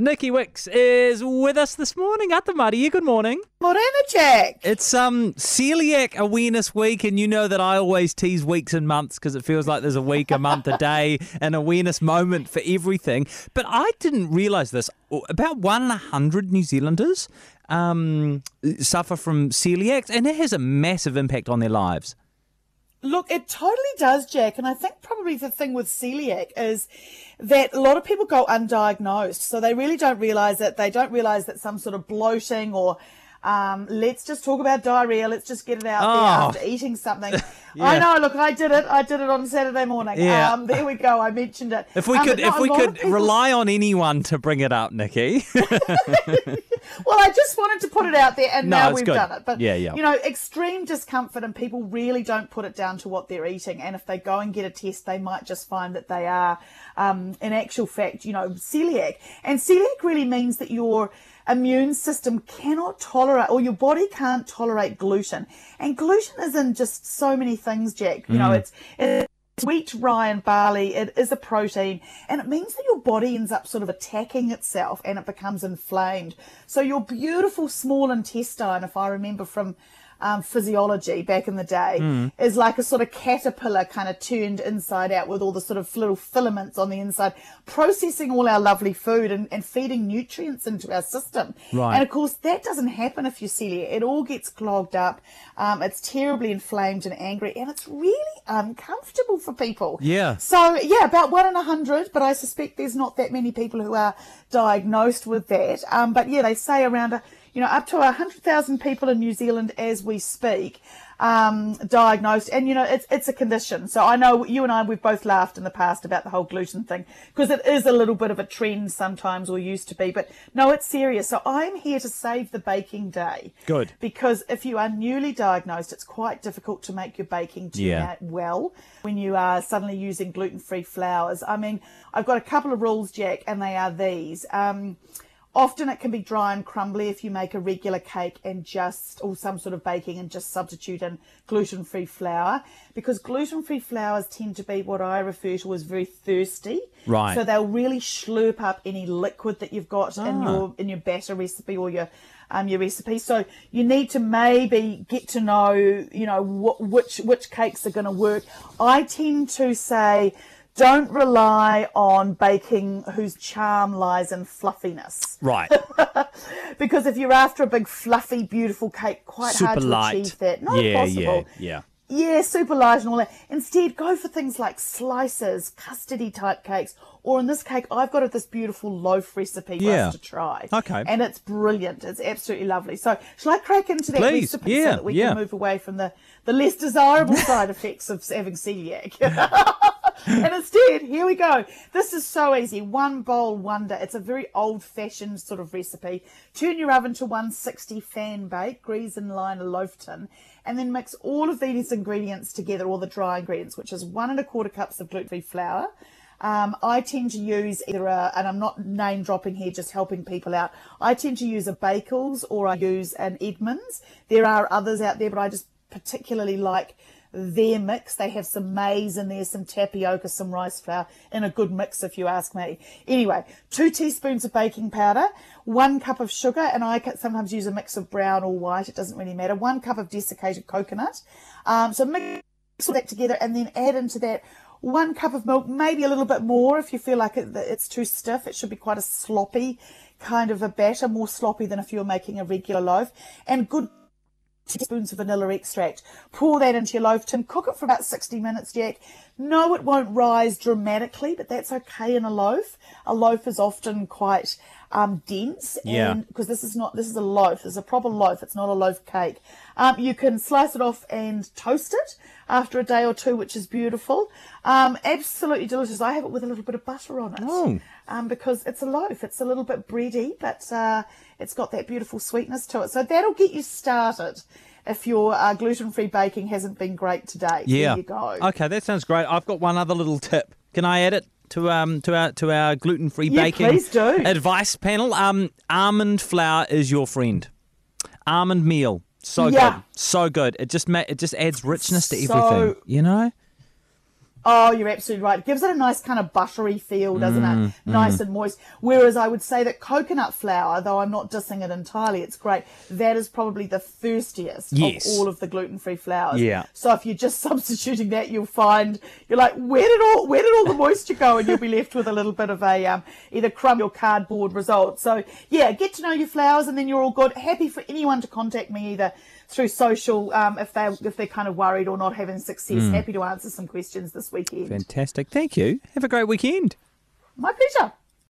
Nikki Wicks is with us this morning. at the Atamari, good morning. Morena, Jack. It's um celiac awareness week, and you know that I always tease weeks and months because it feels like there's a week, a month, a day, an awareness moment for everything. But I didn't realise this. About one hundred New Zealanders um, suffer from celiac, and it has a massive impact on their lives. Look, it totally does, Jack. And I think probably the thing with celiac is that a lot of people go undiagnosed. So they really don't realize it. They don't realize that some sort of bloating or um, let's just talk about diarrhea. Let's just get it out Oh. there after eating something. Yeah. I know. Look, I did it. I did it on Saturday morning. Yeah. Um, there we go. I mentioned it. If we Um, could, no, if we could people- rely on anyone to bring it up, Nikki. Well, I just wanted to put it out there, and No, now we've good. done it. But Yeah, yeah. you know, extreme discomfort, and people really don't put it down to what they're eating. And if they go and get a test, they might just find that they are, um, in actual fact, you know, celiac. And celiac really means that your immune system cannot tolerate, or your body can't tolerate gluten. And gluten is in just so many things, Jack. You know, Mm. it's it's wheat, rye, and barley. It is a protein, and it means that your body ends up sort of attacking itself, and it becomes inflamed. So your beautiful small intestine, if I remember from um, physiology back in the day, Mm. is like a sort of caterpillar kind of turned inside out with all the sort of little filaments on the inside, processing all our lovely food and, and feeding nutrients into our system. Right. And of course, that doesn't happen if you're celiac. It all gets clogged up. Um, it's terribly inflamed and angry, and it's really uncomfortable for people. Yeah. So yeah, about one in a hundred, but I suspect there's not that many people who are diagnosed with that. Um, but yeah, they say around a, you know, up to a hundred thousand people in New Zealand as we speak, um, diagnosed. And you know, it's it's a condition. So I know you and I we've both laughed in the past about the whole gluten thing because it is a little bit of a trend sometimes, or used to be. But no, it's serious. So I'm here to save the baking day. Good. Because if you are newly diagnosed, it's quite difficult to make your baking turn Yeah. out well when you are suddenly using gluten free flours. I mean, I've got a couple of rules, Jack, and they are these. Um, often it can be dry and crumbly if you make a regular cake and just, or some sort of baking and just substitute in gluten free flour because gluten free flours tend to be what I refer to as very thirsty. Right. So they'll really slurp up any liquid that you've got in Ah. your in your batter recipe or your um, your recipe. So you need to maybe get to know, you know, wh- which which cakes are going to work. I tend to say, don't rely on baking whose charm lies in fluffiness, right. because if you're after a big fluffy, beautiful cake, quite Super hard to light. achieve that. Not yeah, possible. yeah, yeah. Yeah, super light and all that. Instead, go for things like slices, custardy type cakes, or in this cake, I've got this beautiful loaf recipe for Yeah. us to try. Okay. And it's brilliant. It's absolutely lovely. So, shall I crack into that Please, recipe yeah, so that we yeah. can move away from the, the less desirable side effects of having celiac? and instead, here we go. This is so easy. One bowl wonder. It's a very old fashioned sort of recipe. Turn your oven to 160 fan bake, grease and line a loaf tin, and then mix all of these ingredients together, all the dry ingredients, which is one and a quarter cups of gluten free flour. Um, I tend to use either a, and I'm not name dropping here, just helping people out. I tend to use a Bakels or I use an Edmonds. There are others out there, but I just particularly like their mix. They have some maize in there, some tapioca, some rice flour in a good mix, if you ask me. Anyway, two teaspoons of baking powder, one cup of sugar, and I sometimes use a mix of brown or white. It doesn't really matter. One cup of desiccated coconut. Um, so mix all that together and then add into that one cup of milk, maybe a little bit more if you feel like it, it's too stiff. It should be quite a sloppy kind of a batter, more sloppy than if you're making a regular loaf. And good teaspoons of vanilla extract. Pour that into your loaf tin. Cook it for about 60 minutes, Jack. No, it won't rise dramatically, but that's okay in a loaf. A loaf is often quite um, dense. Yeah. Because this is not, this is a loaf. This is a proper loaf. It's not a loaf cake. Um, you can slice it off and toast it after a day or two, which is beautiful. Um, absolutely delicious. I have it with a little bit of butter on it. Oh. Um, because it's a loaf. It's a little bit bready, but uh, it's got that beautiful sweetness to it. So that'll get you started if your uh, gluten-free baking hasn't been great today. Yeah. There you go. Okay, that sounds great. I've got one other little tip. Can I add it to um to our to our gluten free Yeah, baking advice panel. Um, almond flour is your friend. Almond meal, so Yeah. good, so good. It just ma- it just adds richness to So- everything. You know. Oh, you're absolutely right. It gives it a nice kind of buttery feel, doesn't Mm, it? Nice and moist. Whereas I would say that coconut flour, though I'm not dissing it entirely, it's great. That is probably the thirstiest Yes. of all of the gluten-free flours. Yeah. So if you're just substituting that, you'll find you're like, where did all where did all the moisture go? And you'll be left with a little bit of a um, either crumb or cardboard result. So yeah, get to know your flours, and then you're all good. Happy for anyone to contact me either through social um, if they if they're kind of worried or not having success. Mm. Happy to answer some questions this weekend. Fantastic. Thank you. Have a great weekend. My pleasure.